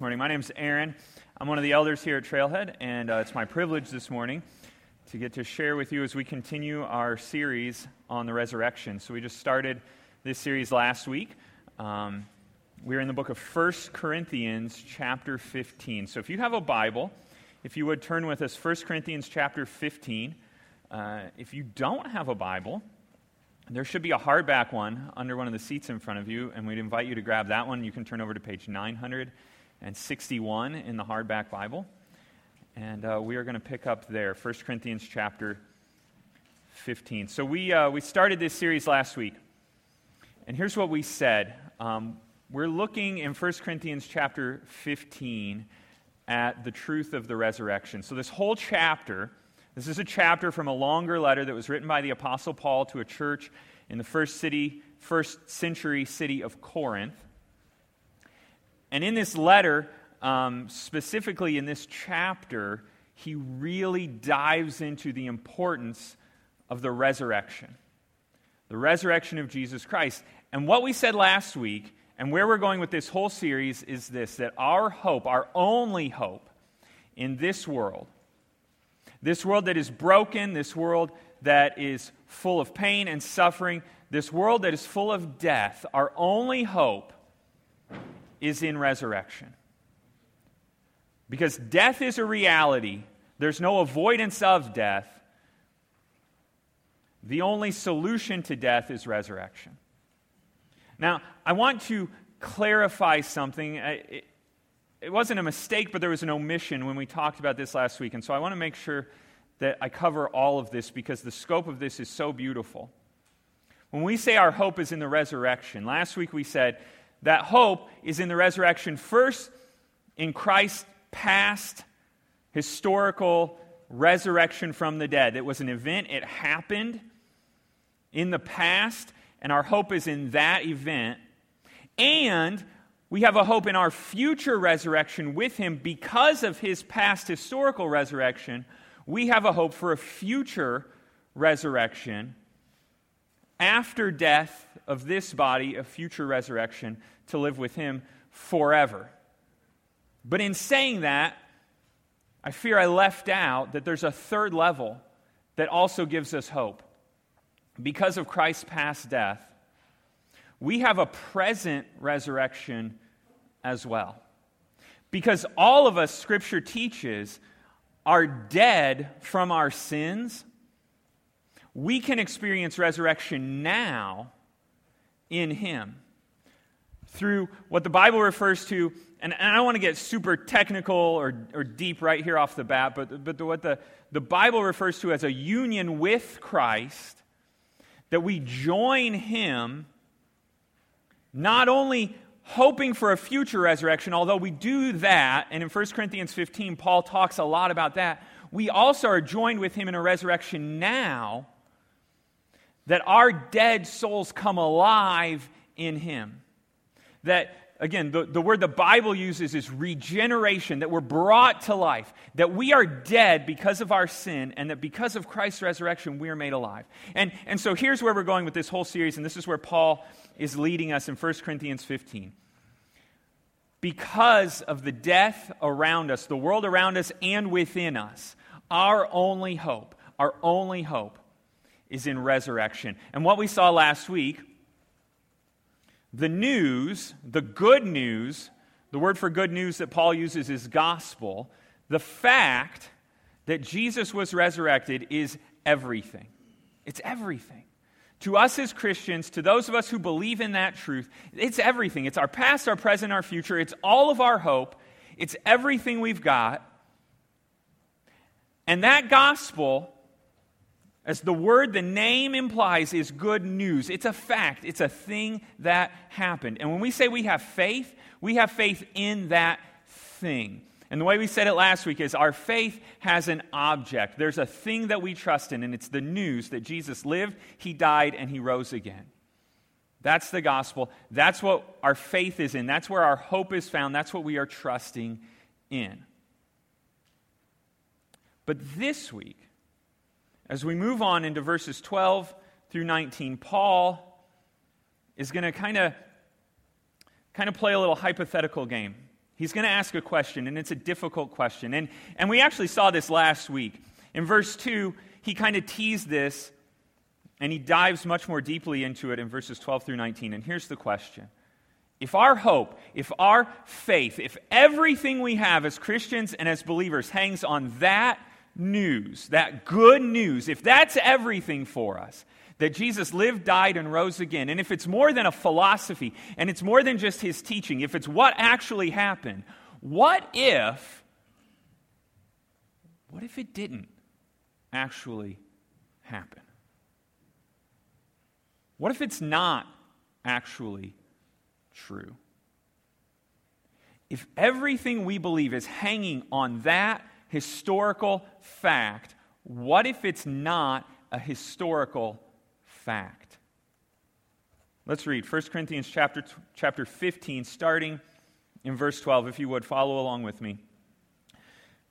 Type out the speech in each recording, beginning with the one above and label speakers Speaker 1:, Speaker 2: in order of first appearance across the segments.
Speaker 1: Morning. My name is Aaron. I'm one of the elders here at Trailhead, and uh, it's my privilege this morning to get to share with you as we continue our series on the resurrection. So we just started this series last week. Um, we're in the book of 1 Corinthians, chapter 15. So if you have a Bible, if you would turn with us, 1 Corinthians, chapter 15. Uh, if you don't have a Bible, there should be a hardback one under one of the seats in front of you, and we'd invite you to grab that one. You can turn over to page 900 and 61 in the hardback Bible. And uh, we are going to pick up there, 1 Corinthians chapter 15. So we, uh, we started this series last week. And here's what we said. Um, we're looking in 1 Corinthians chapter 15 at the truth of the resurrection. So this whole chapter, this is a chapter from a longer letter that was written by the Apostle Paul to a church in the first city, first century city of Corinth. And in this letter, um, specifically in this chapter, he really dives into the importance of the resurrection, the resurrection of Jesus Christ. And what we said last week, and where we're going with this whole series, is this that our hope, our only hope in this world, this world that is broken, this world that is full of pain and suffering, this world that is full of death, our only hope is in resurrection. Because death is a reality, there's no avoidance of death. The only solution to death is resurrection. Now, I want to clarify something. It, it wasn't a mistake, but there was an omission when we talked about this last week. And so I want to make sure that I cover all of this because the scope of this is so beautiful. When we say our hope is in the resurrection, last week we said that hope is in the resurrection, first in Christ's past historical resurrection from the dead. It was an event, it happened in the past, and our hope is in that event. And we have a hope in our future resurrection with him because of his past historical resurrection. We have a hope for a future resurrection after death of this body, a future resurrection, to live with him forever. But in saying that, I fear I left out that there's a third level that also gives us hope. Because of Christ's past death, we have a present resurrection as well. Because all of us, Scripture teaches, are dead from our sins we can experience resurrection now in Him through what the Bible refers to, and, and I don't want to get super technical or, or deep right here off the bat, but, but the, what the, the Bible refers to as a union with Christ, that we join Him not only hoping for a future resurrection, although we do that, and in 1 Corinthians 15, Paul talks a lot about that, we also are joined with Him in a resurrection now that our dead souls come alive in Him. That, again, the, the word the Bible uses is regeneration, that we're brought to life, that we are dead because of our sin, and that because of Christ's resurrection, we are made alive. And, and so here's where we're going with this whole series, and this is where Paul is leading us in 1 Corinthians 15 because of the death around us, the world around us, and within us, our only hope, our only hope is in resurrection. And what we saw last week, the news, the good news, the word for good news that Paul uses is gospel. The fact that Jesus was resurrected is everything. It's everything. To us as Christians, to those of us who believe in that truth, it's everything. It's our past, our present, our future. It's all of our hope. It's everything we've got. And that gospel as the word, the name implies, is good news. It's a fact, it's a thing that happened. And when we say we have faith, we have faith in that thing. And the way we said it last week is our faith has an object. There's a thing that we trust in, and it's the news that Jesus lived, he died, and he rose again. That's the gospel. That's what our faith is in. That's where our hope is found. That's what we are trusting in. But this week, as we move on into verses 12 through 19, Paul is going to kind of kind of play a little hypothetical game. He's going to ask a question, and it's a difficult question. And, and we actually saw this last week. In verse 2, he kind of teased this, and he dives much more deeply into it in verses 12 through 19. And here's the question If our hope, if our faith, if everything we have as Christians and as believers hangs on that news, that good news, if that's everything for us, that Jesus lived, died, and rose again, and if it's more than a philosophy and it's more than just his teaching, if it's what actually happened, what if, what if it didn't actually happen? What if it's not actually true? If everything we believe is hanging on that historical fact, what if it's not a historical fact. Let's read 1 Corinthians chapter, chapter 15, starting in verse 12, if you would follow along with me.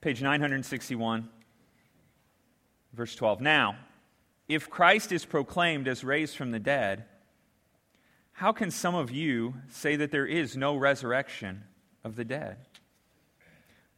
Speaker 1: Page 961, verse 12. Now, if Christ is proclaimed as raised from the dead, how can some of you say that there is no resurrection of the dead?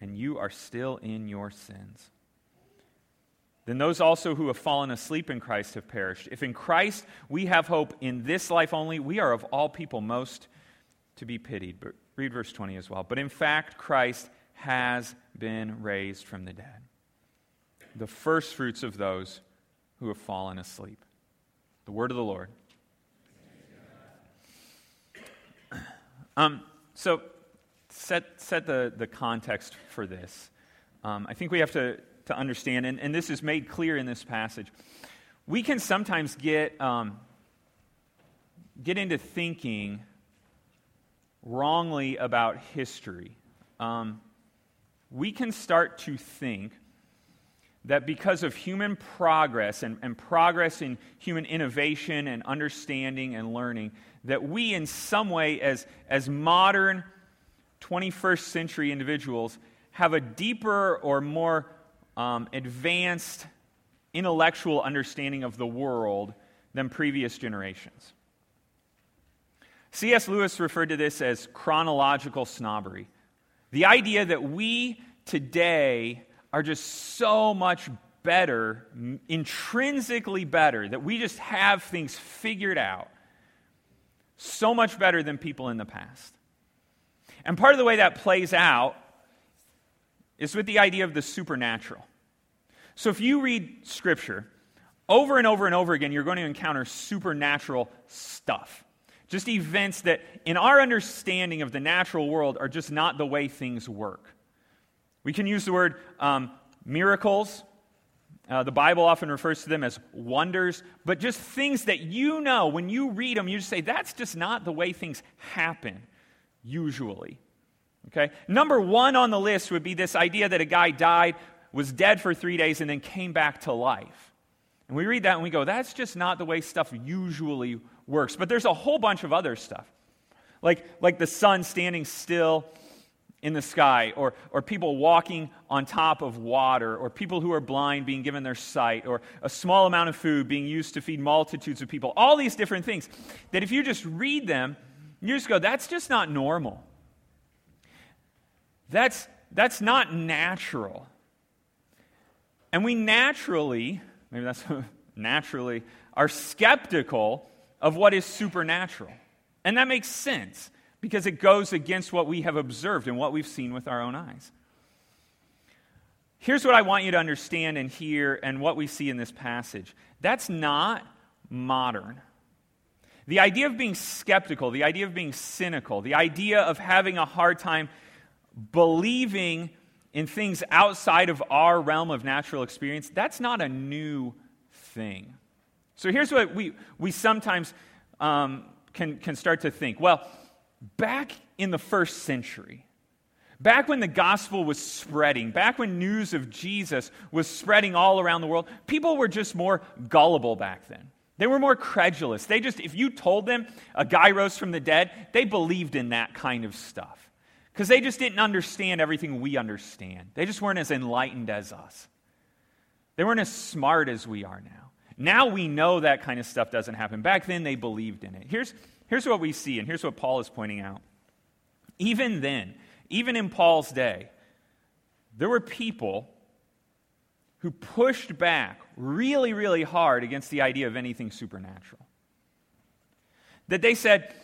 Speaker 1: and you are still in your sins then those also who have fallen asleep in Christ have perished. If in Christ we have hope in this life only, we are of all people most to be pitied. But read verse 20 as well. But in fact, Christ has been raised from the dead, the first fruits of those who have fallen asleep. The word of the Lord. Um, so, set, set the, the context for this. Um, I think we have to to understand, and, and this is made clear in this passage. We can sometimes get, um, get into thinking wrongly about history. Um, we can start to think that because of human progress and, and, progress in human innovation and understanding and learning, that we, in some way, as, as modern 21st century individuals, have a deeper or more um, advanced intellectual understanding of the world than previous generations. C.S. Lewis referred to this as chronological snobbery. The idea that we today are just so much better, intrinsically better, that we just have things figured out so much better than people in the past. And part of the way that plays out is with the idea of the supernatural. So if you read Scripture, over and over and over again, you're going to encounter supernatural stuff. Just events that, in our understanding of the natural world, are just not the way things work. We can use the word um, miracles. Uh, the Bible often refers to them as wonders, but just things that you know, when you read them, you just say, that's just not the way things happen, usually. Okay? Number one on the list would be this idea that a guy died, was dead for three days, and then came back to life. And we read that and we go, that's just not the way stuff usually works. But there's a whole bunch of other stuff. Like, like the sun standing still in the sky, or, or people walking on top of water, or people who are blind being given their sight, or a small amount of food being used to feed multitudes of people. All these different things that if you just read them, you ago, that's just not normal. That's, that's not natural. And we naturally, maybe that's naturally, are skeptical of what is supernatural. And that makes sense because it goes against what we have observed and what we've seen with our own eyes. Here's what I want you to understand and hear and what we see in this passage that's not modern. The idea of being skeptical, the idea of being cynical, the idea of having a hard time believing in things outside of our realm of natural experience, that's not a new thing. So here's what we, we sometimes um, can, can start to think. Well, back in the first century, Back when the gospel was spreading, back when news of Jesus was spreading all around the world, people were just more gullible back then. They were more credulous. They just, if you told them a guy rose from the dead, they believed in that kind of stuff. Because they just didn't understand everything we understand. They just weren't as enlightened as us. They weren't as smart as we are now. Now we know that kind of stuff doesn't happen. Back then, they believed in it. Here's, here's what we see, and here's what Paul is pointing out. Even then, even in Paul's day, there were people who pushed back really, really hard against the idea of anything supernatural. That they said,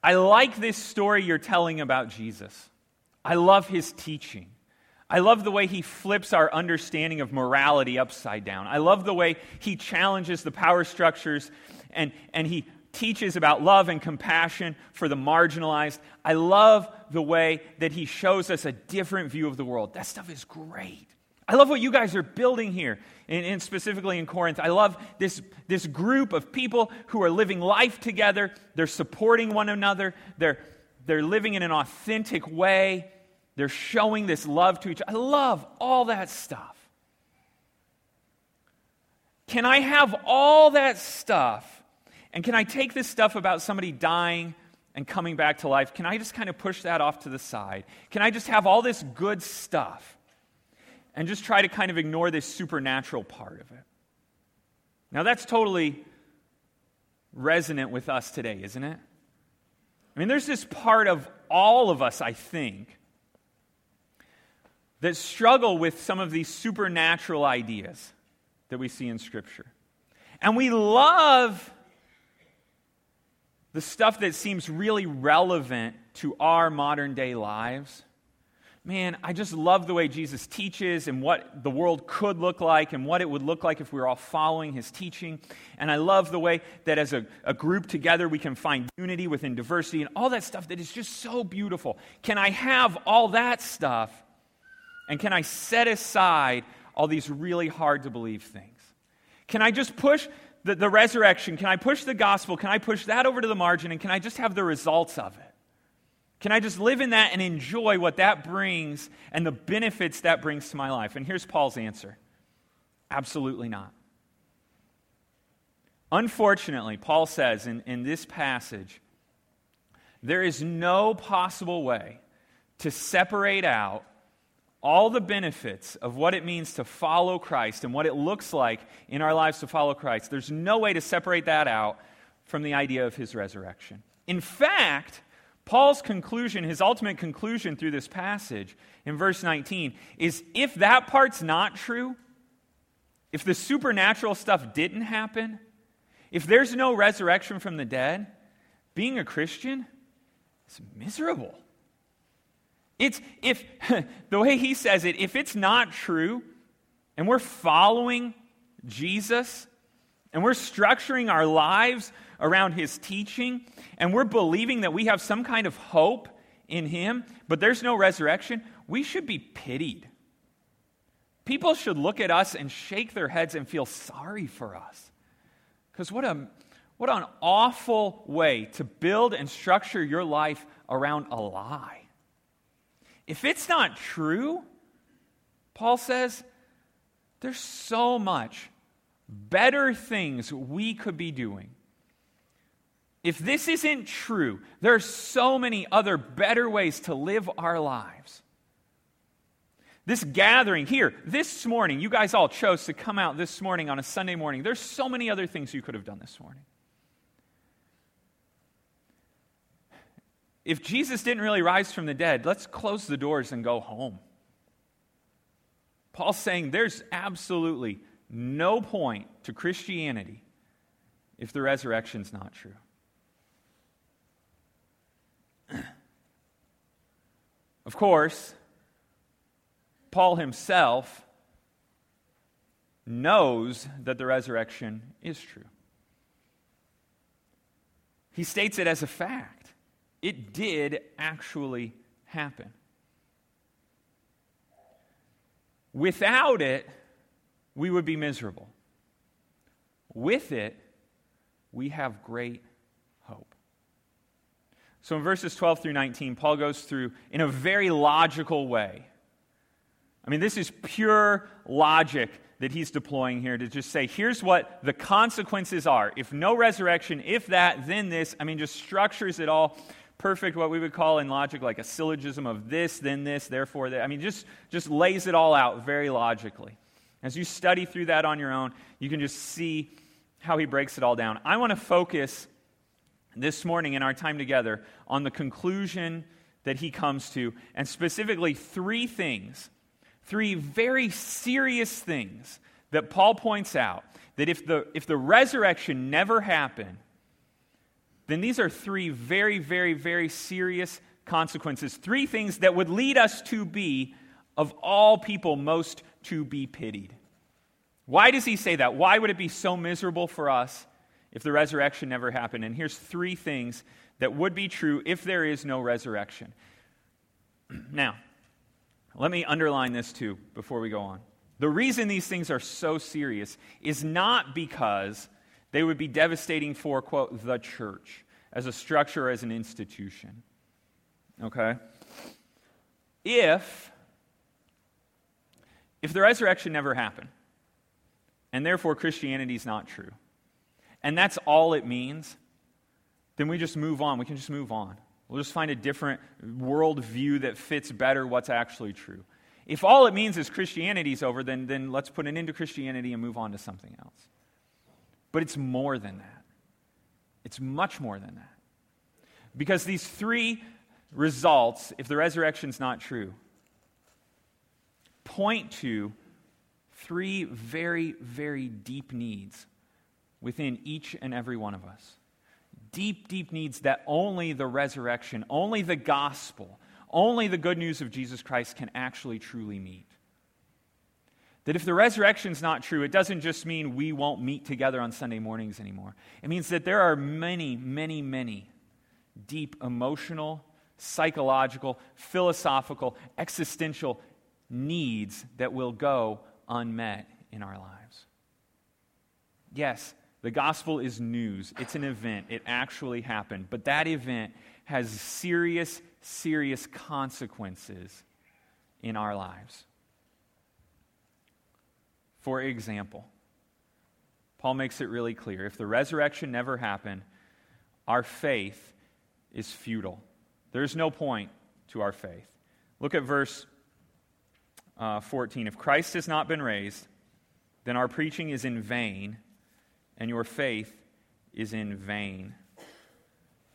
Speaker 1: I like this story you're telling about Jesus. I love his teaching. I love the way he flips our understanding of morality upside down. I love the way he challenges the power structures and, and he teaches about love and compassion for the marginalized. I love the way that he shows us a different view of the world. That stuff is great. I love what you guys are building here, and, and, specifically in Corinth. I love this, this group of people who are living life together. They're supporting one another, they're, they're living in an authentic way. They're showing this love to each other. I love all that stuff. Can I have all that stuff? And can I take this stuff about somebody dying and coming back to life? Can I just kind of push that off to the side? Can I just have all this good stuff and just try to kind of ignore this supernatural part of it? Now, that's totally resonant with us today, isn't it? I mean, there's this part of all of us, I think, that struggle with some of these supernatural ideas that we see in Scripture. And we love the stuff that seems really relevant to our modern day lives. Man, I just love the way Jesus teaches and what the world could look like and what it would look like if we were all following his teaching. And I love the way that as a, a group together we can find unity within diversity and all that stuff that is just so beautiful. Can I have all that stuff and can I set aside all these really hard to believe things? Can I just push the, the resurrection? Can I push the gospel? Can I push that over to the margin? And can I just have the results of it? Can I just live in that and enjoy what that brings and the benefits that brings to my life? And here's Paul's answer absolutely not. Unfortunately, Paul says in, in this passage, there is no possible way to separate out all the benefits of what it means to follow Christ and what it looks like in our lives to follow Christ, there's no way to separate that out from the idea of his resurrection. In fact, Paul's conclusion, his ultimate conclusion through this passage in verse 19, is if that part's not true, if the supernatural stuff didn't happen, if there's no resurrection from the dead, being a Christian is miserable. It's if the way he says it, if it's not true and we're following Jesus and we're structuring our lives around his teaching and we're believing that we have some kind of hope in him, but there's no resurrection, we should be pitied. People should look at us and shake their heads and feel sorry for us. Because what, a, what an awful way to build and structure your life around a lie. If it's not true, Paul says, there's so much better things we could be doing. If this isn't true, there are so many other better ways to live our lives. This gathering here, this morning, you guys all chose to come out this morning on a Sunday morning. There's so many other things you could have done this morning. if Jesus didn't really rise from the dead, let's close the doors and go home. Paul's saying there's absolutely no point to Christianity if the resurrection's not true. of course, Paul himself knows that the resurrection is true. He states it as a fact. It did actually happen. Without it, we would be miserable. With it, we have great hope. So in verses 12 through 19, Paul goes through in a very logical way. I mean, this is pure logic that he's deploying here to just say, here's what the consequences are. If no resurrection, if that, then this. I mean, just structures it all perfect, what we would call in logic like a syllogism of this, then this, therefore that. I mean, just, just lays it all out very logically. As you study through that on your own, you can just see how he breaks it all down. I want to focus this morning in our time together on the conclusion that he comes to, and specifically three things, three very serious things that Paul points out that if the, if the resurrection never happened, then these are three very, very, very serious consequences. Three things that would lead us to be, of all people, most to be pitied. Why does he say that? Why would it be so miserable for us if the resurrection never happened? And here's three things that would be true if there is no resurrection. Now, let me underline this too before we go on. The reason these things are so serious is not because they would be devastating for, quote, the church as a structure, as an institution. Okay? If, if the resurrection never happened, and therefore Christianity is not true, and that's all it means, then we just move on. We can just move on. We'll just find a different worldview that fits better what's actually true. If all it means is Christianity's over, then, then let's put an end to Christianity and move on to something else. But it's more than that. It's much more than that. Because these three results, if the resurrection's not true, point to three very, very deep needs within each and every one of us. Deep, deep needs that only the resurrection, only the gospel, only the good news of Jesus Christ can actually truly meet. That if the resurrection is not true, it doesn't just mean we won't meet together on Sunday mornings anymore. It means that there are many, many, many deep emotional, psychological, philosophical, existential needs that will go unmet in our lives. Yes, the gospel is news, it's an event, it actually happened, but that event has serious, serious consequences in our lives. For example, Paul makes it really clear if the resurrection never happened, our faith is futile. There's no point to our faith. Look at verse uh, 14. If Christ has not been raised, then our preaching is in vain, and your faith is in vain.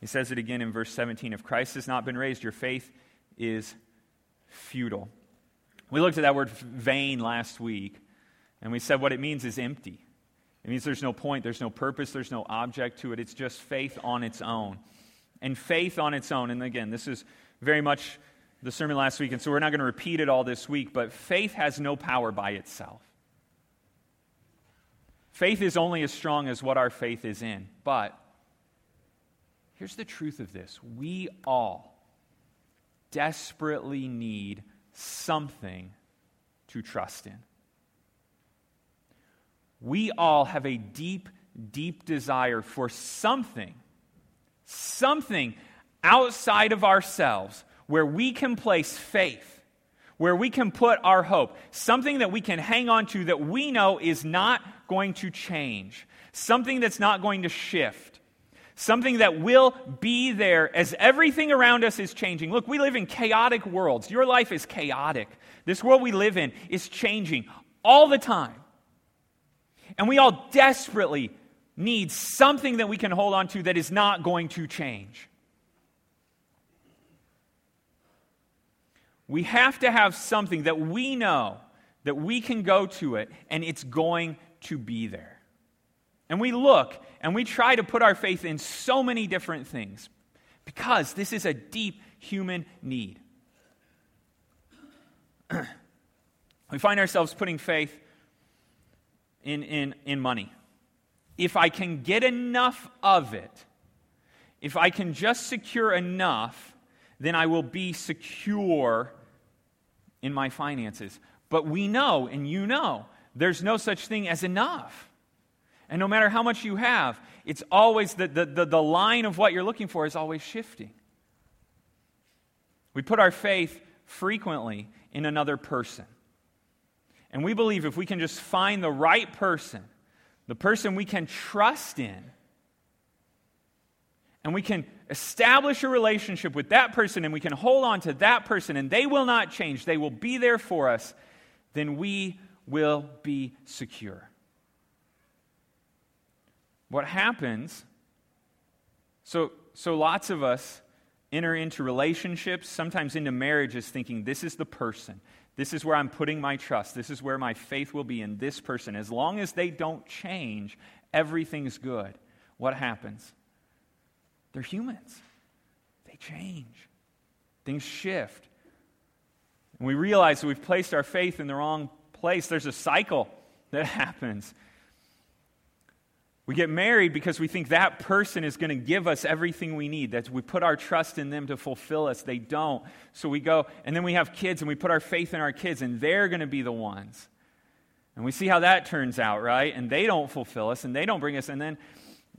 Speaker 1: He says it again in verse 17. If Christ has not been raised, your faith is futile. We looked at that word vain last week. And we said what it means is empty. It means there's no point, there's no purpose, there's no object to it. It's just faith on its own. And faith on its own, and again, this is very much the sermon last week, and so we're not going to repeat it all this week, but faith has no power by itself. Faith is only as strong as what our faith is in. But here's the truth of this we all desperately need something to trust in we all have a deep, deep desire for something, something outside of ourselves where we can place faith, where we can put our hope, something that we can hang on to that we know is not going to change, something that's not going to shift. Something that will be there as everything around us is changing. Look, we live in chaotic worlds. Your life is chaotic. This world we live in is changing all the time. And we all desperately need something that we can hold on to that is not going to change. We have to have something that we know that we can go to it and it's going to be there. And we look and we try to put our faith in so many different things because this is a deep human need. we find ourselves putting faith in, in, in money. If I can get enough of it, if I can just secure enough, then I will be secure in my finances. But we know, and you know, there's no such thing as enough. And no matter how much you have, it's always the, the, the, the, line of what you're looking for is always shifting. We put our faith frequently in another person. And we believe if we can just find the right person, the person we can trust in, and we can establish a relationship with that person and we can hold on to that person and they will not change, they will be there for us, then we will be secure. What happens, so, so lots of us enter into relationships, sometimes into marriages, thinking this is the person. This is where I'm putting my trust. This is where my faith will be in this person. As long as they don't change, everything's good. What happens? They're humans, they change, things shift. And we realize that we've placed our faith in the wrong place. There's a cycle that happens. We get married because we think that person is going to give us everything we need. That we put our trust in them to fulfill us. They don't. So we go, and then we have kids and we put our faith in our kids, and they're going to be the ones. And we see how that turns out, right? And they don't fulfill us, and they don't bring us. And then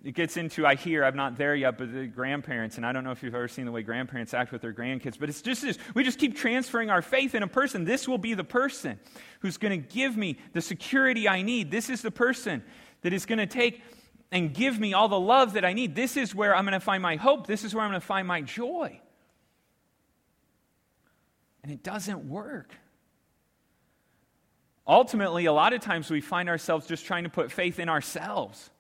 Speaker 1: it gets into, I hear, I'm not there yet, but the grandparents, and I don't know if you've ever seen the way grandparents act with their grandkids, but it's just this. We just keep transferring our faith in a person. This will be the person who's going to give me the security I need. This is the person that is going to take and give me all the love that I need. This is where I'm going to find my hope. This is where I'm going to find my joy. And it doesn't work. Ultimately, a lot of times we find ourselves just trying to put faith in ourselves.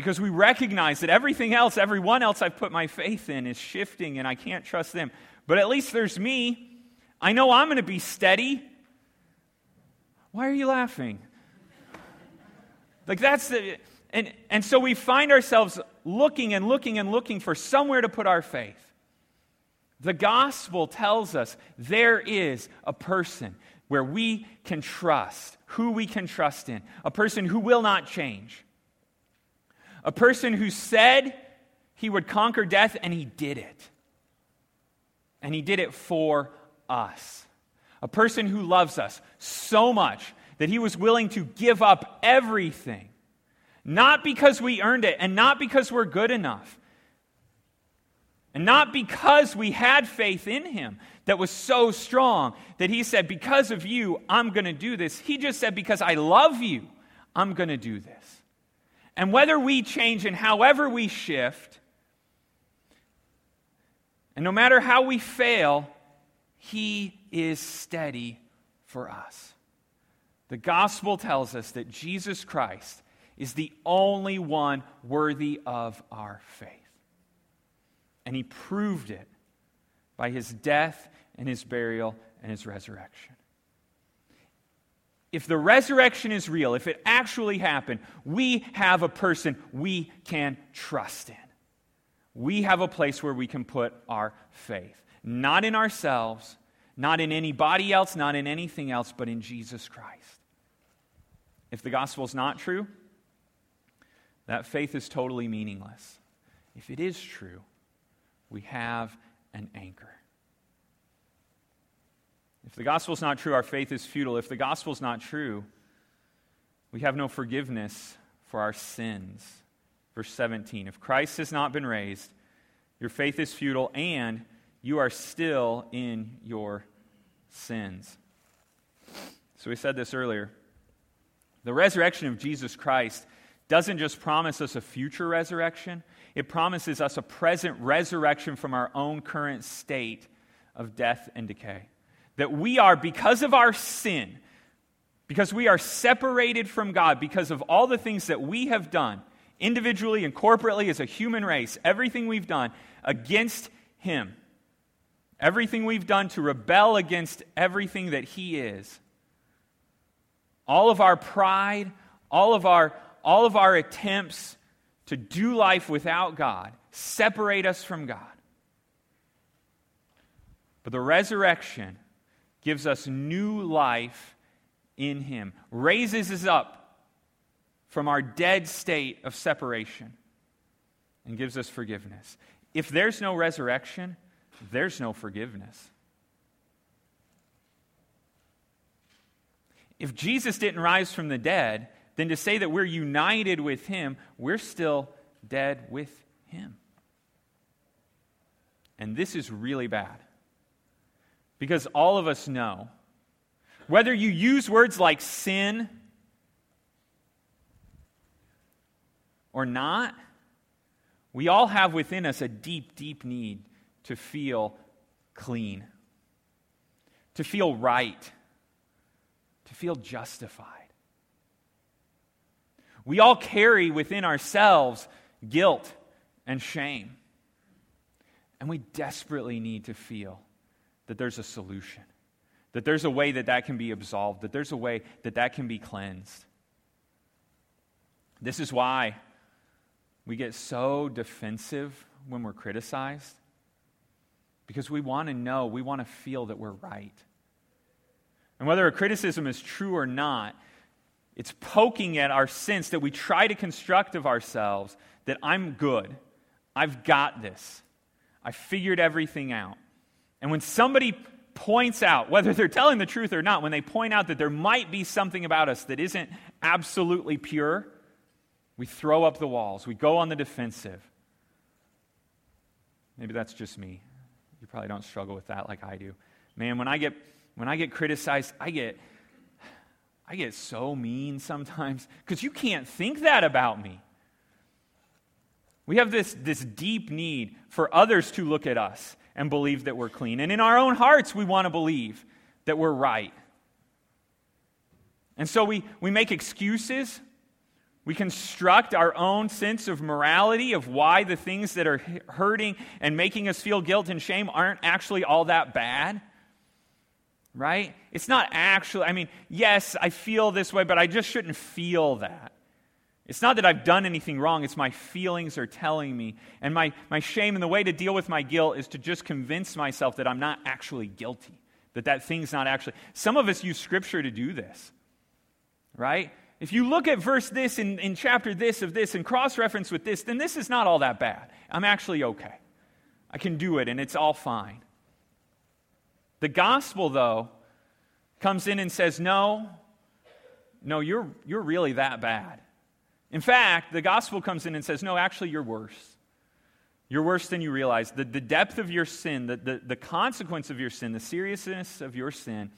Speaker 1: Because we recognize that everything else, everyone else I've put my faith in is shifting and I can't trust them. But at least there's me. I know I'm going to be steady. Why are you laughing? Like that's the, and, and so we find ourselves looking and looking and looking for somewhere to put our faith. The gospel tells us there is a person where we can trust, who we can trust in, a person who will not change, a person who said he would conquer death and he did it. And he did it for us. A person who loves us so much that he was willing to give up everything, not because we earned it and not because we're good enough, and not because we had faith in him that was so strong that he said, Because of you, I'm going to do this. He just said, Because I love you, I'm going to do this. And whether we change and however we shift, and no matter how we fail, he is steady for us. The gospel tells us that Jesus Christ is the only one worthy of our faith. And he proved it by his death and his burial and his resurrection. If the resurrection is real, if it actually happened, we have a person we can trust in. We have a place where we can put our faith. Not in ourselves, not in anybody else, not in anything else, but in Jesus Christ. If the gospel is not true, that faith is totally meaningless. If it is true, we have an anchor. If the gospel is not true, our faith is futile. If the gospel is not true, we have no forgiveness for our sins. Verse 17 If Christ has not been raised, your faith is futile, and you are still in your sins. So we said this earlier. The resurrection of Jesus Christ doesn't just promise us a future resurrection, it promises us a present resurrection from our own current state of death and decay. That we are, because of our sin, because we are separated from God, because of all the things that we have done, individually and corporately as a human race, everything we've done against Him, everything we've done to rebel against everything that He is all of our pride, all of our, all of our attempts to do life without God separate us from God. But the resurrection gives us new life in Him, raises us up from our dead state of separation, and gives us forgiveness. If there's no resurrection, there's no forgiveness. If Jesus didn't rise from the dead, then to say that we're united with him, we're still dead with him. And this is really bad. Because all of us know, whether you use words like sin or not, we all have within us a deep, deep need to feel clean, to feel right, to feel justified. We all carry within ourselves guilt and shame. And we desperately need to feel that there's a solution, that there's a way that that can be absolved, that there's a way that that can be cleansed. This is why we get so defensive when we're criticized because we want to know, we want to feel that we're right. And whether a criticism is true or not, it's poking at our sense that we try to construct of ourselves that I'm good, I've got this, I figured everything out. And when somebody points out, whether they're telling the truth or not, when they point out that there might be something about us that isn't absolutely pure, we throw up the walls, we go on the defensive. Maybe that's just me. You probably don't struggle with that like I do. Man, when I get when I get criticized, I get I get so mean sometimes because you can't think that about me. We have this, this deep need for others to look at us and believe that we're clean. And in our own hearts, we want to believe that we're right. And so we, we make excuses. We construct our own sense of morality of why the things that are hurting and making us feel guilt and shame aren't actually all that bad. Right? It's not actually, I mean, yes, I feel this way, but I just shouldn't feel that. It's not that I've done anything wrong, it's my feelings are telling me. And my, my shame and the way to deal with my guilt is to just convince myself that I'm not actually guilty, that that thing's not actually. Some of us use scripture to do this, right? If you look at verse this in, in chapter this of this and cross reference with this, then this is not all that bad. I'm actually okay. I can do it and it's all fine. The gospel, though, comes in and says, no, no, you're, you're really that bad. In fact, the gospel comes in and says, no, actually, you're worse. You're worse than you realize. The, the depth of your sin, the, the, the consequence of your sin, the seriousness of your sin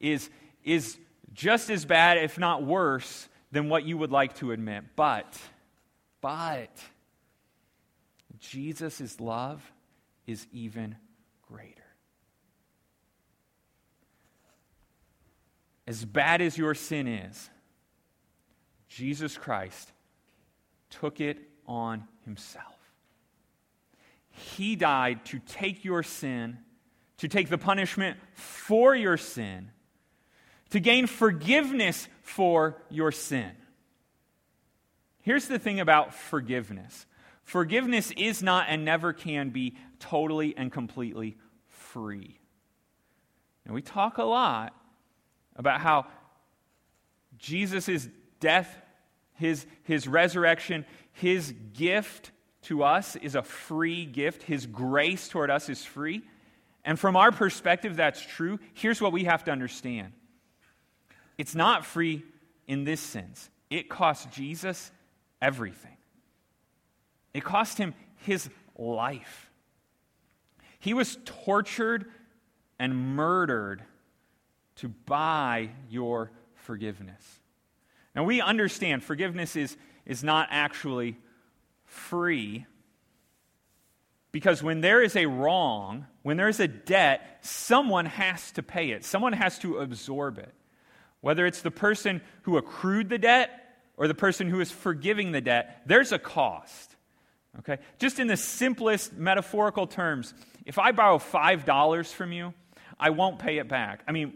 Speaker 1: is, is just as bad, if not worse, than what you would like to admit. But, but, Jesus' love is even greater. As bad as your sin is, Jesus Christ took it on himself. He died to take your sin, to take the punishment for your sin, to gain forgiveness for your sin. Here's the thing about forgiveness forgiveness is not and never can be totally and completely free. And we talk a lot about how Jesus' death his, his resurrection, his gift to us is a free gift. His grace toward us is free. And from our perspective, that's true. Here's what we have to understand it's not free in this sense, it cost Jesus everything, it cost him his life. He was tortured and murdered to buy your forgiveness. Now, we understand forgiveness is, is not actually free because when there is a wrong, when there is a debt, someone has to pay it, someone has to absorb it. Whether it's the person who accrued the debt or the person who is forgiving the debt, there's a cost. Okay? Just in the simplest metaphorical terms, if I borrow $5 from you, I won't pay it back. I mean,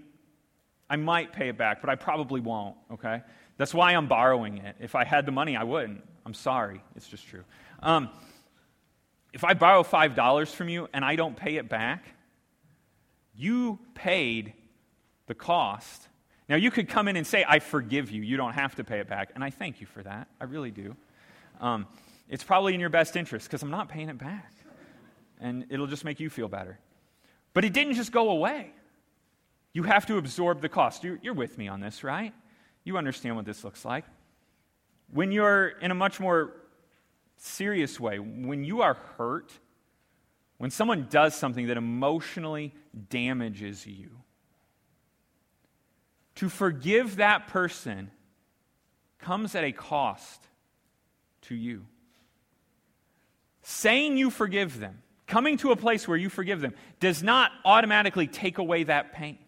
Speaker 1: I might pay it back, but I probably won't, okay? That's why I'm borrowing it. If I had the money, I wouldn't. I'm sorry. It's just true. Um, if I borrow $5 from you and I don't pay it back, you paid the cost. Now, you could come in and say, I forgive you. You don't have to pay it back. And I thank you for that. I really do. Um, it's probably in your best interest because I'm not paying it back. And it'll just make you feel better. But it didn't just go away. You have to absorb the cost. You're, you're with me on this, right? You understand what this looks like. When you're in a much more serious way, when you are hurt, when someone does something that emotionally damages you, to forgive that person comes at a cost to you. Saying you forgive them, coming to a place where you forgive them, does not automatically take away that pain.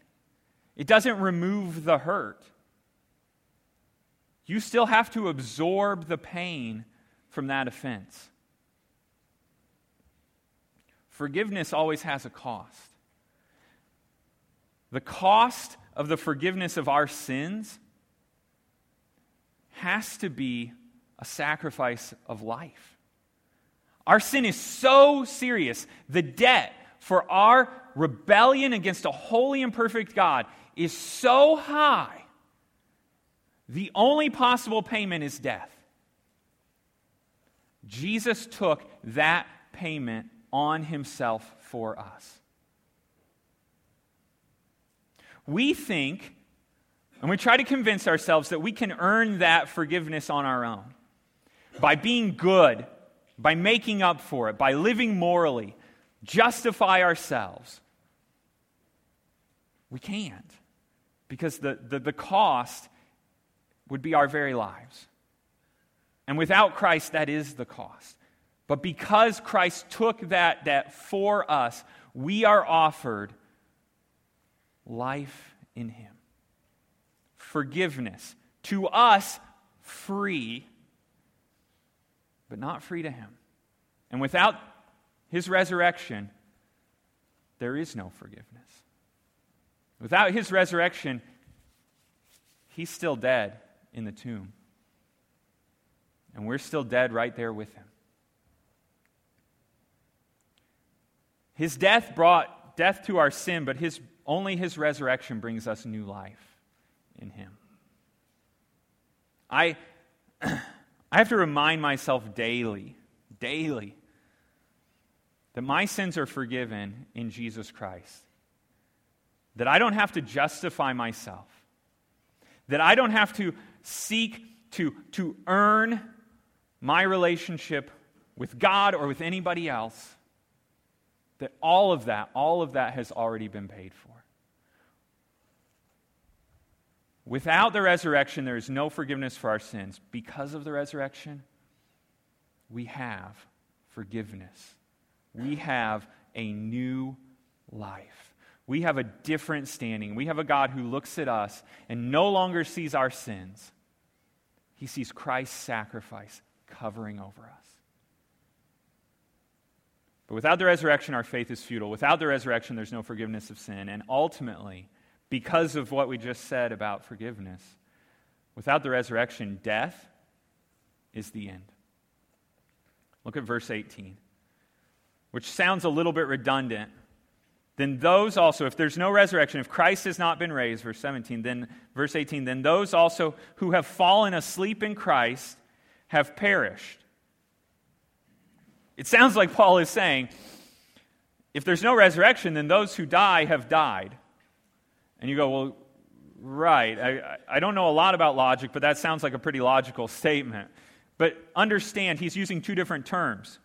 Speaker 1: It doesn't remove the hurt. You still have to absorb the pain from that offense. Forgiveness always has a cost. The cost of the forgiveness of our sins has to be a sacrifice of life. Our sin is so serious. The debt for our rebellion against a holy and perfect God is so high. The only possible payment is death. Jesus took that payment on himself for us. We think, and we try to convince ourselves that we can earn that forgiveness on our own by being good, by making up for it, by living morally, justify ourselves. We can't because the, the, the cost would be our very lives. And without Christ, that is the cost. But because Christ took that debt for us, we are offered life in Him. Forgiveness. To us, free, but not free to Him. And without His resurrection, there is no forgiveness. Without His resurrection, He's still dead in the tomb. And we're still dead right there with Him. His death brought death to our sin, but his, only his resurrection brings us new life in him. I, I have to remind myself daily, daily, that my sins are forgiven in Jesus Christ. That I don't have to justify myself. That I don't have to seek to, to earn my relationship with God or with anybody else that all of that, all of that has already been paid for. Without the resurrection, there is no forgiveness for our sins. Because of the resurrection, we have forgiveness. We have a new life. We have a different standing. We have a God who looks at us and no longer sees our sins. He sees Christ's sacrifice covering over us. But without the resurrection, our faith is futile. Without the resurrection, there's no forgiveness of sin. And ultimately, because of what we just said about forgiveness, without the resurrection, death is the end. Look at verse 18, which sounds a little bit redundant. Then those also, if there's no resurrection, if Christ has not been raised, verse 17, then verse 18, then those also who have fallen asleep in Christ have perished. It sounds like Paul is saying if there's no resurrection, then those who die have died. And you go, well, right. I, I don't know a lot about logic, but that sounds like a pretty logical statement. But understand, he's using two different terms.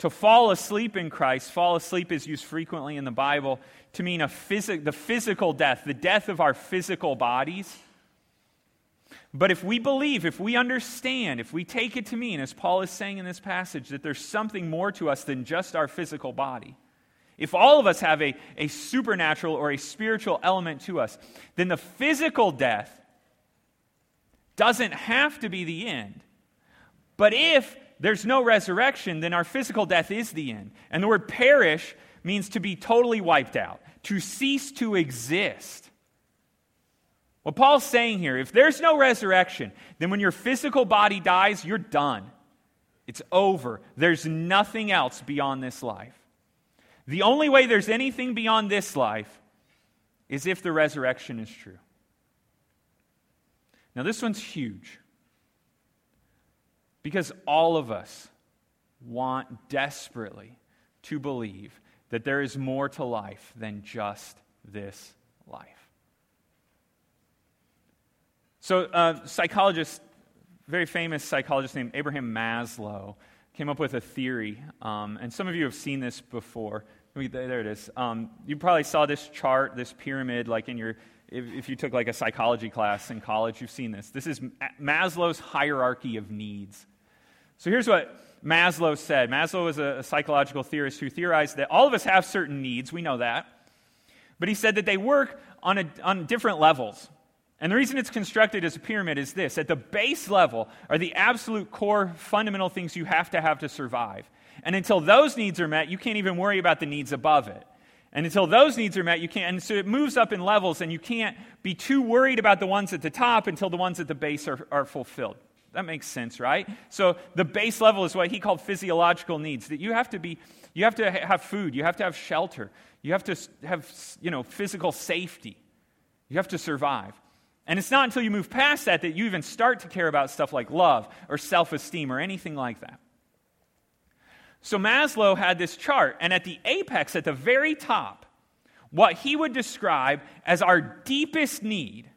Speaker 1: To fall asleep in Christ, fall asleep is used frequently in the Bible to mean a phys- the physical death, the death of our physical bodies. But if we believe, if we understand, if we take it to mean, as Paul is saying in this passage, that there's something more to us than just our physical body, if all of us have a, a supernatural or a spiritual element to us, then the physical death doesn't have to be the end. But if there's no resurrection, then our physical death is the end. And the word perish means to be totally wiped out, to cease to exist. What Paul's saying here, if there's no resurrection, then when your physical body dies, you're done. It's over. There's nothing else beyond this life. The only way there's anything beyond this life is if the resurrection is true. Now, this one's huge because all of us want desperately to believe that there is more to life than just this life. So, a uh, psychologist, very famous psychologist named Abraham Maslow, came up with a theory, um, and some of you have seen this before. There it is. Um, you probably saw this chart, this pyramid, like in your, if, if, you took like a psychology class in college, you've seen this. This is Maslow's hierarchy of needs. So here's what Maslow said. Maslow was a, a psychological theorist who theorized that all of us have certain needs. We know that. But he said that they work on, a, on different levels. And the reason it's constructed as a pyramid is this at the base level are the absolute core fundamental things you have to have to survive. And until those needs are met, you can't even worry about the needs above it. And until those needs are met, you can't. And so it moves up in levels, and you can't be too worried about the ones at the top until the ones at the base are, are fulfilled. That makes sense, right? So the base level is what he called physiological needs. That you have to be, you have to have food, you have to have shelter, you have to have you know physical safety, you have to survive. And it's not until you move past that that you even start to care about stuff like love or self-esteem or anything like that. So Maslow had this chart, and at the apex, at the very top, what he would describe as our deepest need,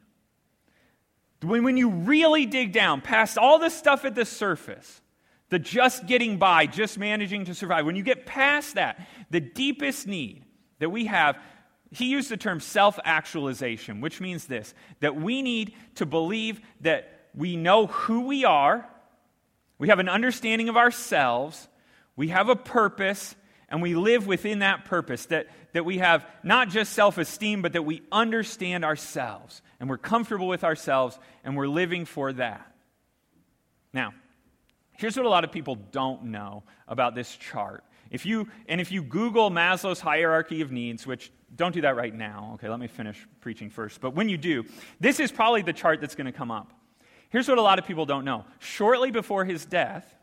Speaker 1: when, when you really dig down past all the stuff at the surface, the just getting by, just managing to survive, when you get past that, the deepest need that we have, he used the term self actualization, which means this that we need to believe that we know who we are, we have an understanding of ourselves, we have a purpose, and we live within that purpose. That, that we have not just self esteem, but that we understand ourselves, and we're comfortable with ourselves, and we're living for that. Now, here's what a lot of people don't know about this chart. If you, and if you Google Maslow's hierarchy of needs, which don't do that right now, okay, let me finish preaching first. But when you do, this is probably the chart that's going to come up. Here's what a lot of people don't know. Shortly before his death,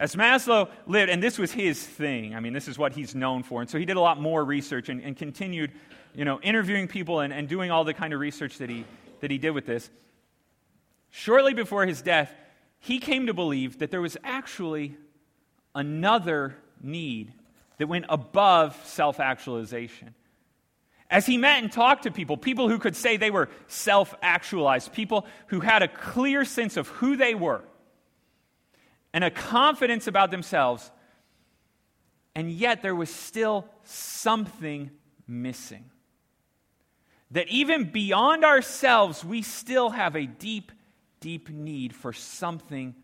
Speaker 1: as Maslow lived, and this was his thing, I mean, this is what he's known for, and so he did a lot more research and, and continued, you know, interviewing people and, and doing all the kind of research that he, that he did with this. Shortly before his death, he came to believe that there was actually another need that went above self actualization. As he met and talked to people, people who could say they were self actualized, people who had a clear sense of who they were, and a confidence about themselves, and yet there was still something missing. That even beyond ourselves, we still have a deep, deep need for something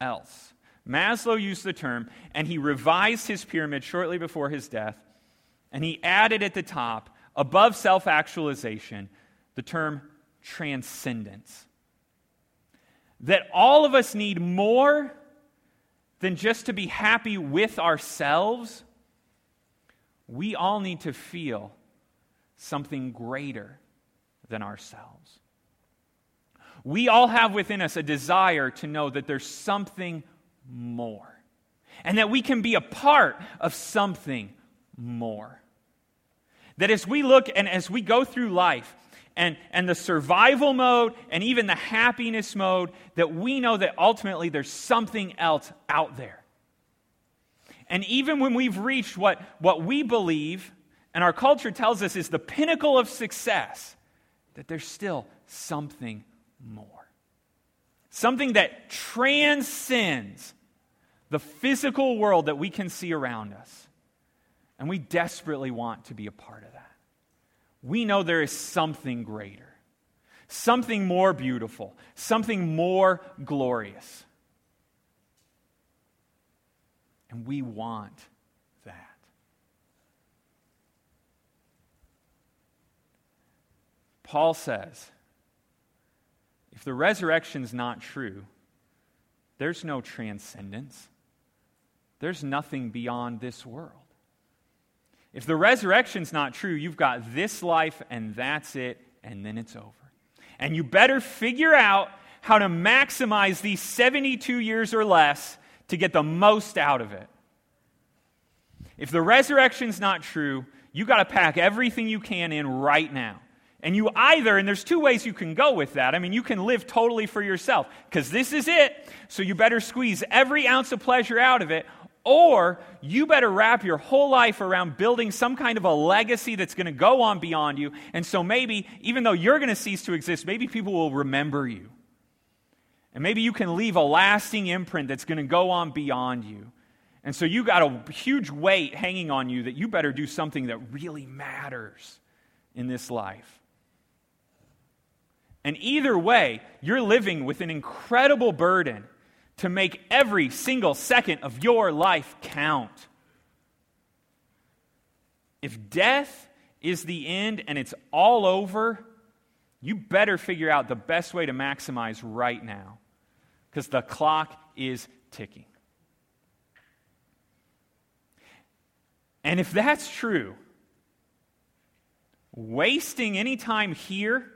Speaker 1: else. Maslow used the term, and he revised his pyramid shortly before his death, and he added at the top, above self actualization, the term transcendence. That all of us need more than just to be happy with ourselves, we all need to feel something greater than ourselves. We all have within us a desire to know that there's something more and that we can be a part of something more. That as we look and as we go through life, and, and the survival mode and even the happiness mode that we know that ultimately there's something else out there. And even when we've reached what, what we believe and our culture tells us is the pinnacle of success, that there's still something more. Something that transcends the physical world that we can see around us. And we desperately want to be a part of we know there is something greater, something more beautiful, something more glorious. And we want that. Paul says if the resurrection's not true, there's no transcendence. There's nothing beyond this world. If the resurrection's not true, you've got this life and that's it, and then it's over. And you better figure out how to maximize these 72 years or less to get the most out of it. If the resurrection's not true, you got to pack everything you can in right now. And you either, and there's two ways you can go with that. I mean, you can live totally for yourself because this is it. So you better squeeze every ounce of pleasure out of it, or you better wrap your whole life around building some kind of a legacy that's going to go on beyond you. And so maybe, even though you're going to cease to exist, maybe people will remember you. And maybe you can leave a lasting imprint that's going to go on beyond you. And so you got a huge weight hanging on you that you better do something that really matters in this life. And either way, you're living with an incredible burden to make every single second of your life count. If death is the end and it's all over, you better figure out the best way to maximize right now because the clock is ticking. And if that's true, wasting any time here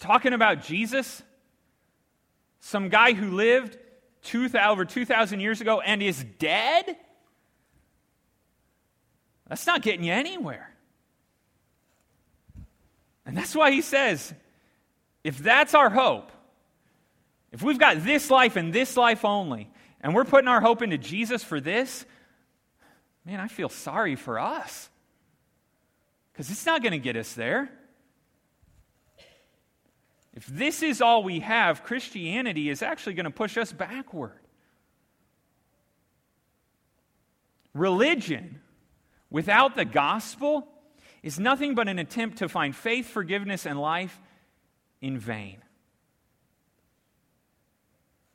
Speaker 1: talking about Jesus, some guy who lived over 2,000 years ago and is dead, that's not getting you anywhere. And that's why he says if that's our hope, if we've got this life and this life only, and we're putting our hope into Jesus for this, man, I feel sorry for us. Because it's not going to get us there. If this is all we have, Christianity is actually going to push us backward. Religion without the gospel is nothing but an attempt to find faith, forgiveness, and life in vain.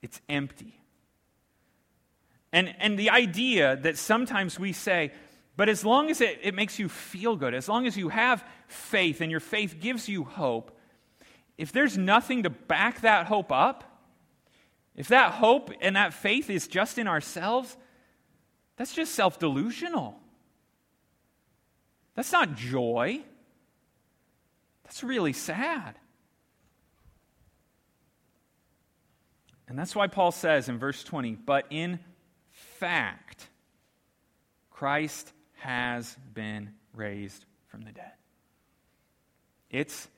Speaker 1: It's empty. And, and the idea that sometimes we say, but as long as it, it makes you feel good, as long as you have faith and your faith gives you hope, if there's nothing to back that hope up, if that hope and that faith is just in ourselves, that's just self delusional. That's not joy. That's really sad. And that's why Paul says in verse 20, but in fact, Christ has been raised from the dead. It's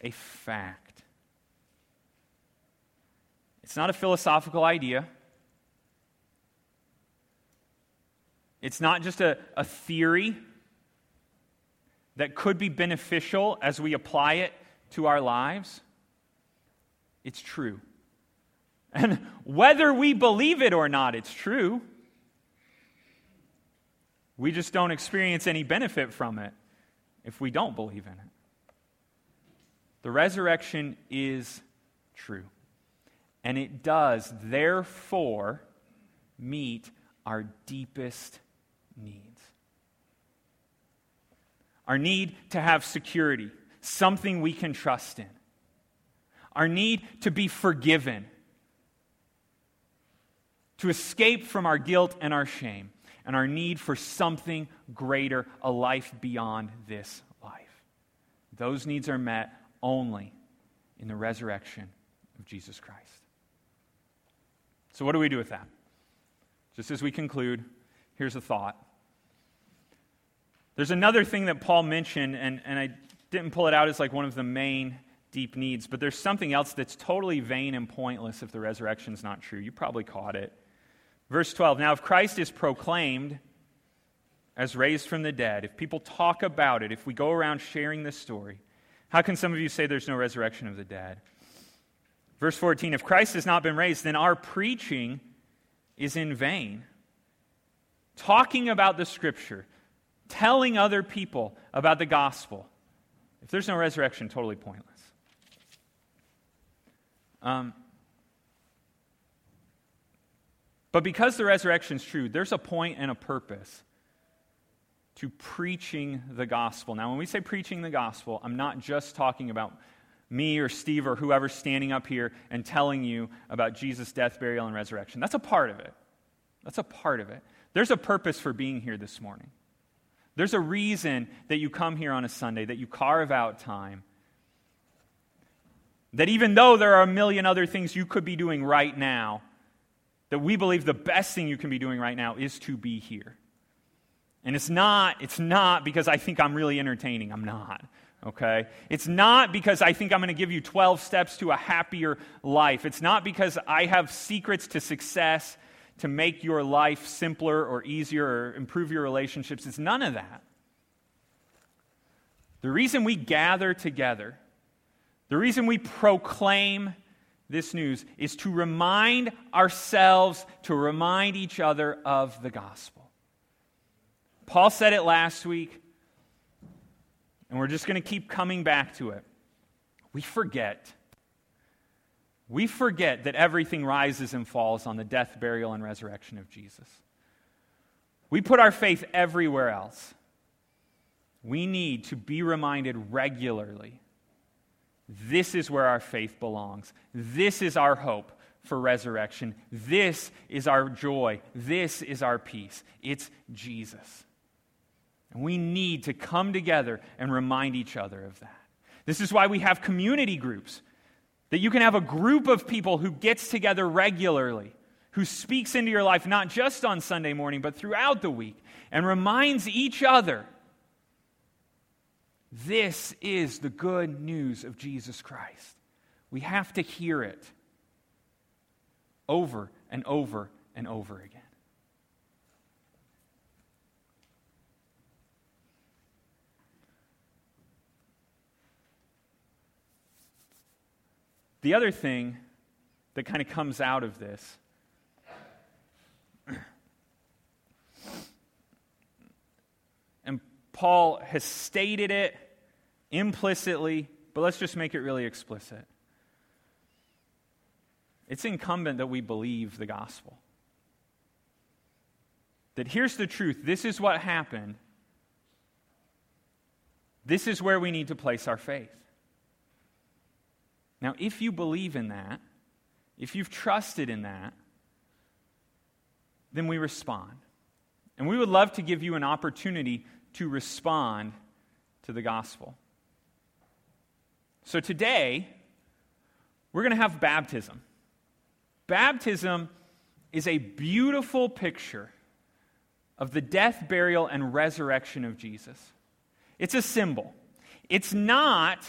Speaker 1: a fact. It's not a philosophical idea. It's not just a, a theory that could be beneficial as we apply it to our lives. It's true. And whether we believe it or not, it's true. We just don't experience any benefit from it if we don't believe in it. The resurrection is true. And it does, therefore, meet our deepest needs our need to have security, something we can trust in, our need to be forgiven, to escape from our guilt and our shame, and our need for something greater, a life beyond this life. Those needs are met only in the resurrection of Jesus Christ. So, what do we do with that? Just as we conclude, here's a thought. There's another thing that Paul mentioned, and, and I didn't pull it out as like one of the main deep needs, but there's something else that's totally vain and pointless if the resurrection's not true. You probably caught it. Verse 12 Now, if Christ is proclaimed as raised from the dead, if people talk about it, if we go around sharing this story, how can some of you say there's no resurrection of the dead? Verse 14 If Christ has not been raised, then our preaching is in vain. Talking about the scripture, telling other people about the gospel, if there's no resurrection, totally pointless. Um, but because the resurrection is true, there's a point and a purpose to preaching the gospel. Now, when we say preaching the gospel, I'm not just talking about me or Steve or whoever's standing up here and telling you about Jesus' death, burial, and resurrection. That's a part of it. That's a part of it. There's a purpose for being here this morning. There's a reason that you come here on a Sunday, that you carve out time. That even though there are a million other things you could be doing right now, that we believe the best thing you can be doing right now is to be here. And it's not, it's not because I think I'm really entertaining. I'm not. Okay? It's not because I think I'm going to give you 12 steps to a happier life. It's not because I have secrets to success to make your life simpler or easier or improve your relationships. It's none of that. The reason we gather together, the reason we proclaim this news is to remind ourselves, to remind each other of the gospel. Paul said it last week, and we're just going to keep coming back to it. We forget. We forget that everything rises and falls on the death, burial, and resurrection of Jesus. We put our faith everywhere else. We need to be reminded regularly this is where our faith belongs. This is our hope for resurrection. This is our joy. This is our peace. It's Jesus. And we need to come together and remind each other of that. This is why we have community groups. That you can have a group of people who gets together regularly, who speaks into your life not just on Sunday morning, but throughout the week, and reminds each other this is the good news of Jesus Christ. We have to hear it over and over and over again. The other thing that kind of comes out of this and Paul has stated it implicitly, but let's just make it really explicit. It's incumbent that we believe the gospel. That here's the truth this is what happened. This is where we need to place our faith. Now, if you believe in that, if you've trusted in that, then we respond. And we would love to give you an opportunity to respond to the gospel. So today, we're going to have baptism. Baptism is a beautiful picture of the death, burial, and resurrection of Jesus. It's a symbol. It's not,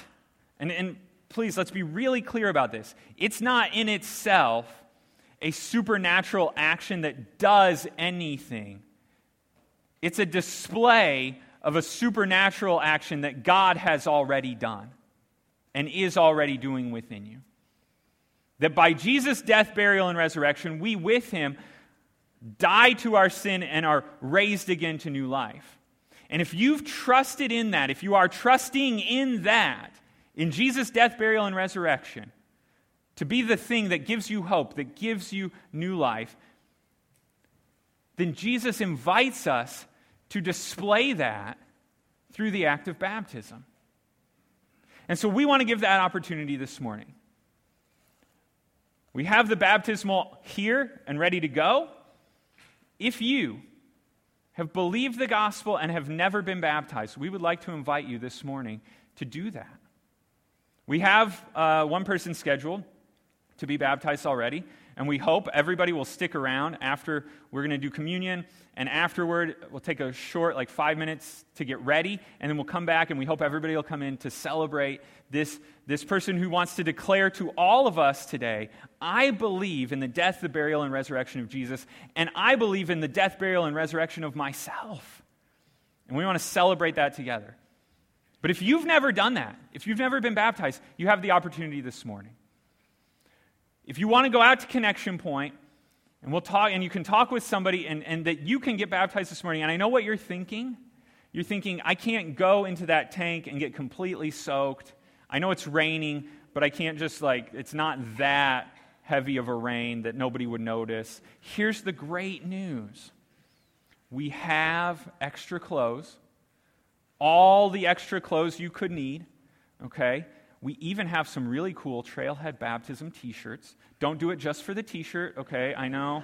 Speaker 1: and, and please, let's be really clear about this. It's not in itself a supernatural action that does anything, it's a display of a supernatural action that God has already done and is already doing within you. That by Jesus' death, burial, and resurrection, we with him die to our sin and are raised again to new life. And if you've trusted in that, if you are trusting in that, in Jesus' death, burial, and resurrection, to be the thing that gives you hope, that gives you new life, then Jesus invites us to display that through the act of baptism. And so we want to give that opportunity this morning. We have the baptismal here and ready to go. If you have believed the gospel and have never been baptized, we would like to invite you this morning to do that. We have uh, one person scheduled to be baptized already, and we hope everybody will stick around after we're going to do communion. And afterward, we'll take a short, like five minutes to get ready, and then we'll come back, and we hope everybody will come in to celebrate this, this person who wants to declare to all of us today I believe in the death, the burial, and resurrection of Jesus, and I believe in the death, burial, and resurrection of myself. And we want to celebrate that together. But if you've never done that, if you've never been baptized, you have the opportunity this morning. If you want to go out to Connection Point, and we'll talk, and you can talk with somebody, and, and that you can get baptized this morning. And I know what you're thinking. You're thinking, I can't go into that tank and get completely soaked. I know it's raining, but I can't just like, it's not that heavy of a rain that nobody would notice. Here's the great news we have extra clothes all the extra clothes you could need, okay? We even have some really cool Trailhead Baptism t shirts. Don't do it just for the t shirt, okay? I know.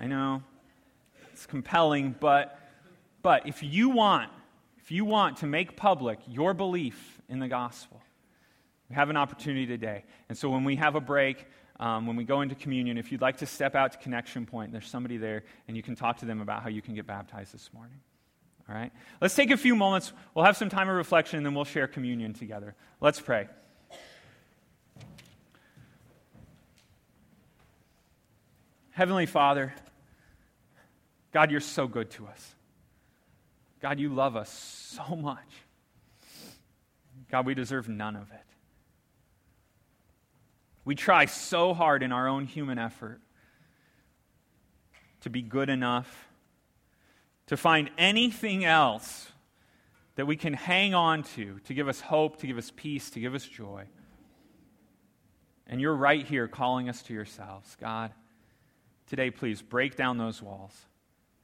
Speaker 1: I know. It's compelling, but, but if you want, if you want to make public your belief in the gospel, we have an opportunity today. And so when we have a break, um, when we go into communion, if you'd like to step out to Connection Point, there's somebody there, and you can talk to them about how you can get baptized this morning. All right? Let's take a few moments. We'll have some time of reflection, and then we'll share communion together. Let's pray. Heavenly Father, God, you're so good to us. God, you love us so much. God, we deserve none of it. We try so hard in our own human effort to be good enough, to find anything else that we can hang on to, to give us hope, to give us peace, to give us joy. And you're right here calling us to yourselves. God, today, please break down those walls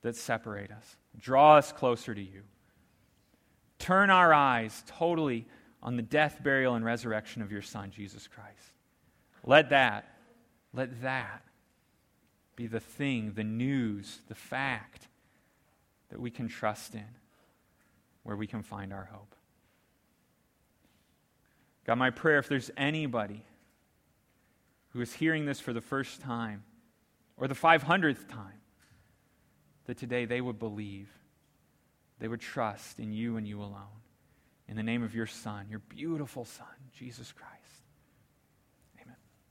Speaker 1: that separate us, draw us closer to you. Turn our eyes totally on the death, burial, and resurrection of your Son, Jesus Christ. Let that, let that be the thing, the news, the fact that we can trust in, where we can find our hope. God, my prayer, if there's anybody who is hearing this for the first time or the 500th time, that today they would believe, they would trust in you and you alone. In the name of your Son, your beautiful Son, Jesus Christ.